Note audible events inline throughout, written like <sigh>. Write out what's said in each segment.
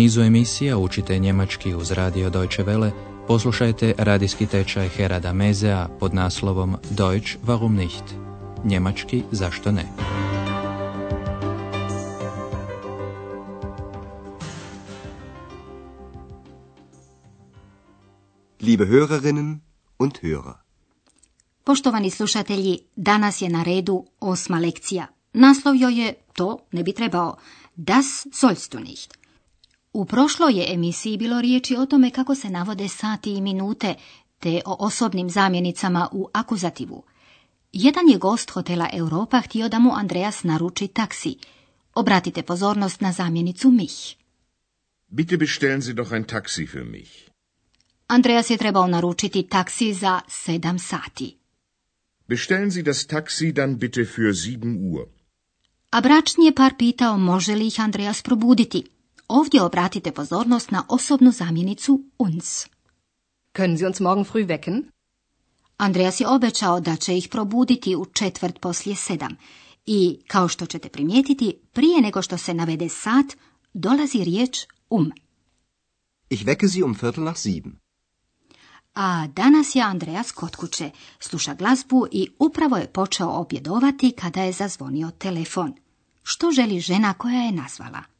nizu emisija učite njemački uz radio Deutsche Welle, poslušajte radijski tečaj Herada Mezea pod naslovom Deutsch warum nicht? Njemački zašto ne? Liebe Hörerinnen und Hörer. Poštovani slušatelji, danas je na redu osma lekcija. Naslov joj je, to ne bi trebao, Das sollst du nicht. U prošloj je emisiji bilo riječi o tome kako se navode sati i minute, te o osobnim zamjenicama u akuzativu. Jedan je gost hotela Europa htio da mu Andreas naruči taksi. Obratite pozornost na zamjenicu mich. Bitte bestellen Sie doch ein Taxi für mich. Andreas je trebao naručiti taksi za sedam sati. Bestellen Sie das Taxi dann bitte für 7 Uhr. A bračni je par pitao može li ih Andreas probuditi. Ovdje obratite pozornost na osobnu zamjenicu uns. Können Sie uns morgen früh wecken? Andreas je obećao da će ih probuditi u četvrt poslije sedam. I, kao što ćete primijetiti, prije nego što se navede sat, dolazi riječ um. Ich wecke Sie um Viertel nach sieben. A danas je Andreas kod kuće, sluša glazbu i upravo je počeo objedovati kada je zazvonio telefon. Što želi žena koja je nazvala?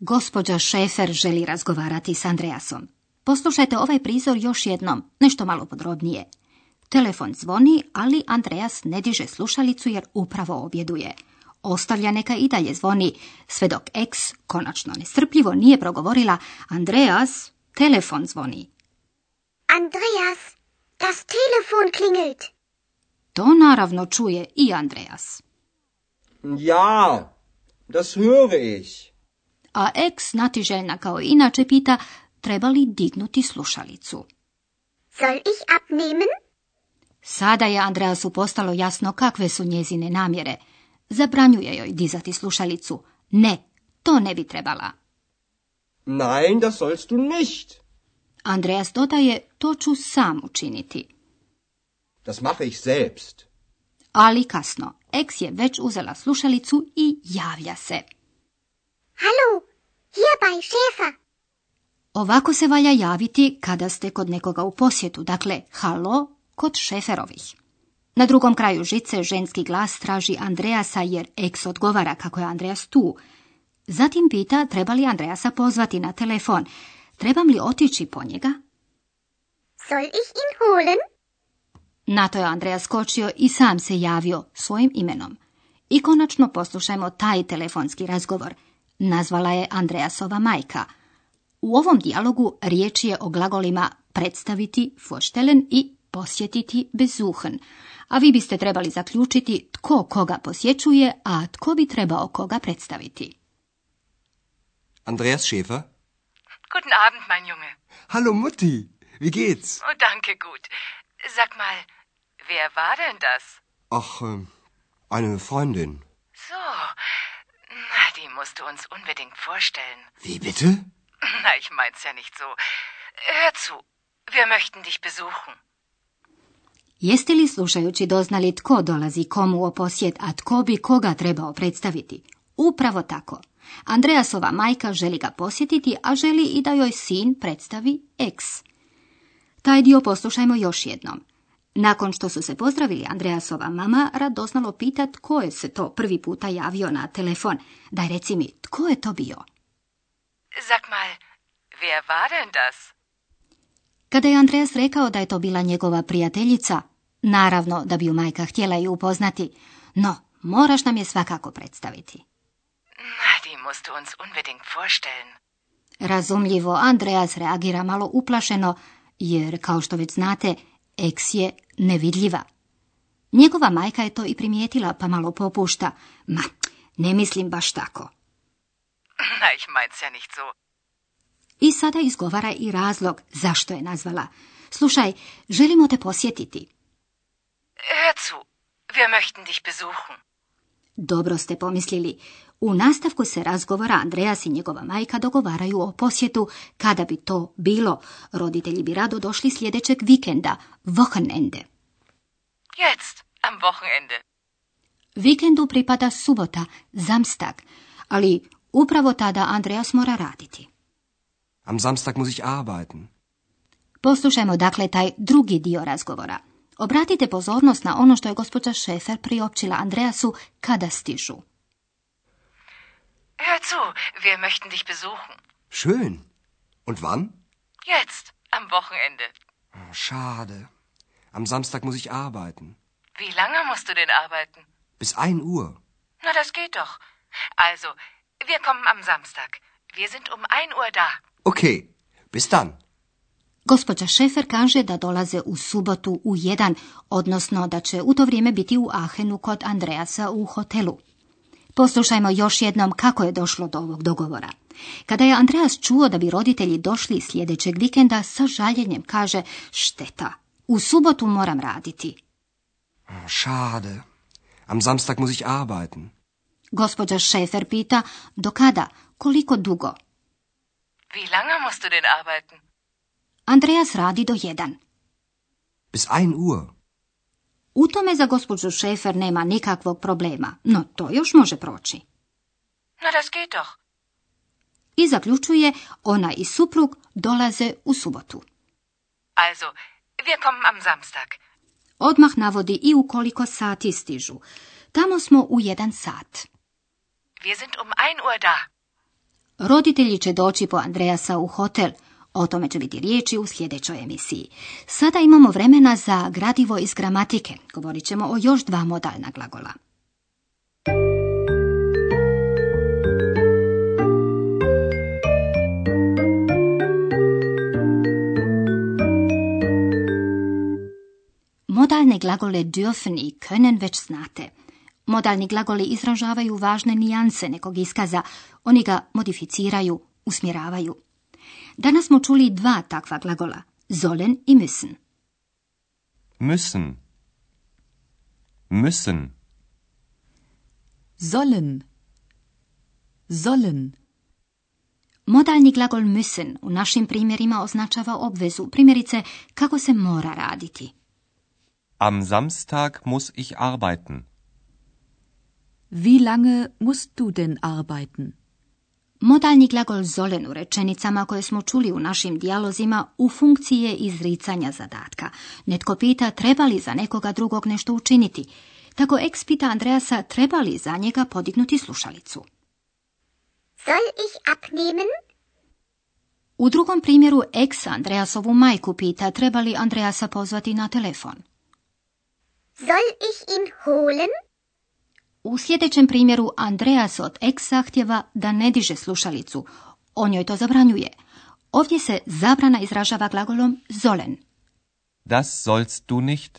Gospođa Šefer želi razgovarati s Andreasom. Poslušajte ovaj prizor još jednom, nešto malo podrobnije. Telefon zvoni, ali Andreas ne diže slušalicu jer upravo objeduje. Ostavlja neka i dalje zvoni, sve dok ex, konačno nestrpljivo, nije progovorila Andreas, telefon zvoni. Andreas, das Telefon klingelt. To naravno čuje i Andreas. Ja, das höre ich. A ex, natiželjna kao i inače, pita treba li dignuti slušalicu. Soll ich abnehmen? Sada je Andreasu postalo jasno kakve su njezine namjere. Zabranjuje joj dizati slušalicu. Ne, to ne bi trebala. Nein, das sollst du nicht. Andreas dodaje, to ću sam učiniti. Das mache ich selbst. Ali kasno, ex je već uzela slušalicu i javlja se. Hallo, hier bei Schäfer. Ovako se valja javiti kada ste kod nekoga u posjetu, dakle, halo, kod šeferovih. Na drugom kraju žice ženski glas traži Andreasa jer ex odgovara kako je Andreas tu. Zatim pita treba li Andreasa pozvati na telefon. Trebam li otići po njega? Soll ich ihn holen? Na to je Andreas skočio i sam se javio svojim imenom. I konačno poslušajmo taj telefonski razgovor. Nazvala je Andreasova majka. U ovom dijalogu riječ je o glagolima predstaviti, vorstellen i posjetiti besuchen, a vi biste trebali zaključiti tko koga posjećuje, a tko bi trebao koga predstaviti. Andreas Schäfer. Guten Abend, mein Junge. Hallo Mutti, wie geht's? Oh, danke, gut. Sag mal, wer war denn das? Ach, ähm, eine Freundin. So, na, die musst du uns unbedingt vorstellen. Wie bitte? Na, ich mein's ja nicht so. Hör zu, wir möchten dich besuchen. Jeste li slušajući doznali tko dolazi komu u posjet, a tko bi koga trebao predstaviti? Upravo tako. Andreasova majka želi ga posjetiti, a želi i da joj sin predstavi ex. Taj dio poslušajmo još jednom. Nakon što su se pozdravili, Andreasova mama radoznalo pita tko je se to prvi puta javio na telefon. Daj reci mi, tko je to bio? Sag mal, wer war denn das? Kada je Andreas rekao da je to bila njegova prijateljica, naravno da bi ju majka htjela i upoznati, no moraš nam je svakako predstaviti. Na, die musst du uns unbedingt vorstellen. Razumljivo, Andreas reagira malo uplašeno, jer kao što već znate, eks je nevidljiva. Njegova majka je to i primijetila, pa malo popušta. Ma, ne mislim baš tako. Na, ich mein's ja nicht so. I sada izgovara i razlog zašto je nazvala. Slušaj, želimo te posjetiti. Hör zu, wir möchten dich besuchen. Dobro ste pomislili. U nastavku se razgovora Andreas i njegova majka dogovaraju o posjetu. Kada bi to bilo, roditelji bi rado došli sljedećeg vikenda, Wochenende. Jetzt, am Wochenende. Vikendu pripada subota, Samstag, ali upravo tada Andreas mora raditi. Am Samstag muss ich arbeiten. Poslušajmo dakle taj drugi dio razgovora. Obratite pozornost na ono što je gospođa Šefer priopćila Andreasu kada stižu. Hör zu, wir möchten dich besuchen. Schön. Und wann? Jetzt, am Wochenende. Oh, schade. Am Samstag muss ich arbeiten. Wie lange musst du denn arbeiten? Bis 1 Uhr. Na, das geht doch. Also, wir kommen am Samstag. Wir sind um 1 Uhr da. Okay. Bis dann. Gospođa Šefer kaže da dolaze u subotu u jedan, odnosno da će u to vrijeme biti u Ahenu kod Andreasa u hotelu. Poslušajmo još jednom kako je došlo do ovog dogovora. Kada je Andreas čuo da bi roditelji došli sljedećeg vikenda, sa žaljenjem kaže šteta, u subotu moram raditi. Schade. Am Samstag muss ich arbeiten. Gospođa Šefer pita do kada, koliko dugo. Wie lange musst du denn arbeiten? Andreas radi do jedan. Bis 1 Uhr. U tome za gospođu Šefer nema nikakvog problema, no to još može proći. Na, das geht doch. I zaključuje, ona i suprug dolaze u subotu. Also, wir kommen am Samstag. Odmah navodi i u koliko sati stižu. Tamo smo u jedan sat. Wir sind um 1 Uhr da. Roditelji će doći po Andreasa u hotel. O tome će biti riječi u sljedećoj emisiji. Sada imamo vremena za gradivo iz gramatike. Govorit ćemo o još dva modalna glagola. Modalne glagole dürfen i können već znate. Modalni glagoli izražavaju važne nijanse nekog iskaza, oni ga modificiraju, usmjeravaju. Danas smo čuli dva takva glagola, sollen i müssen. Müssen. Müssen. Sollen. Sollen. Modalni glagol müssen u našim primjerima označava obvezu, primjerice kako se mora raditi. Am Samstag muss ich arbeiten. Wie lange musst du denn arbeiten? Modalni glagol sollen u rečenicama koje smo čuli u našim dijalozima u funkciji je izricanja zadatka. Netko pita treba li za nekoga drugog nešto učiniti. Tako eks pita Andreasa treba li za njega podignuti slušalicu. Soll ich abnehmen? U drugom primjeru eks Andreasovu majku pita treba li Andreasa pozvati na telefon. Soll ich ihn holen? U sljedećem primjeru Andreas od ex zahtjeva da ne diže slušalicu. On joj to zabranjuje. Ovdje se zabrana izražava glagolom sollen. Das sollst du nicht.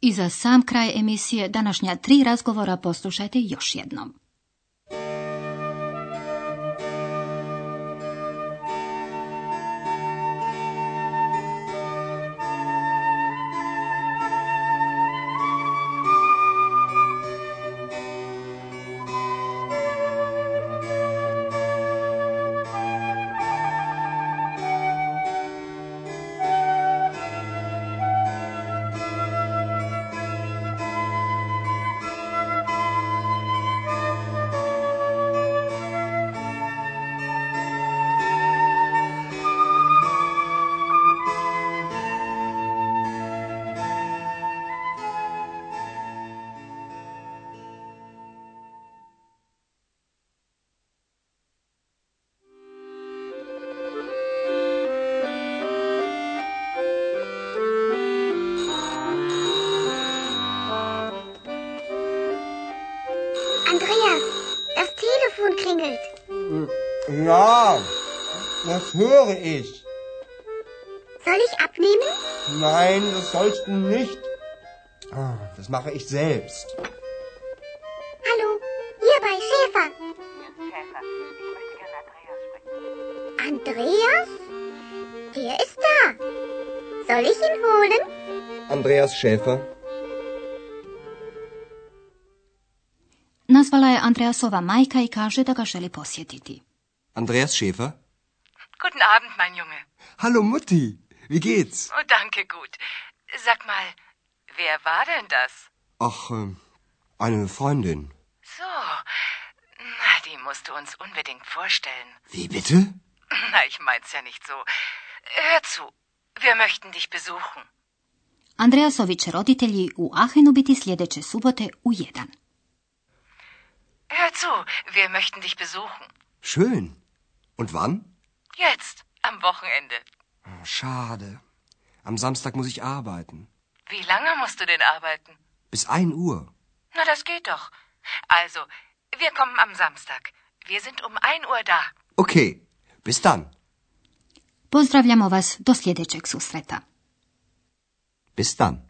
I za sam kraj emisije današnja tri razgovora poslušajte još jednom. Ja, das höre ich. Soll ich abnehmen? Nein, das sollst du nicht. Ah, Das mache ich selbst. Hallo, hier bei Schäfer. Schäfer, ich möchte gerne Andreas sprechen. Andreas? Der ist da. Soll ich ihn holen? Andreas Schäfer. Nazvala je Andreasova majka i kaže da ga želi posjetiti. Andreas Schäfer. Guten Abend, mein Junge. Hallo Mutti. Wie geht's? Oh, danke, gut. Sag mal, wer war denn das? Ach, ähm, eine Freundin. So, na, die musst du uns unbedingt vorstellen. Wie bitte? <laughs> Na, ich mein's ja nicht so. Hör zu, wir möchten dich besuchen. Andreasovi će roditelji u Ahenu biti sljedeće subote u jedan. Hör zu, wir möchten dich besuchen. Schön. Und wann? Jetzt, am Wochenende. Oh, schade. Am Samstag muss ich arbeiten. Wie lange musst du denn arbeiten? Bis 1 Uhr. Na, das geht doch. Also, wir kommen am Samstag. Wir sind um 1 Uhr da. Okay. Bis dann. Pozdravljamo vas do sljedećeg susreta. Bis dann.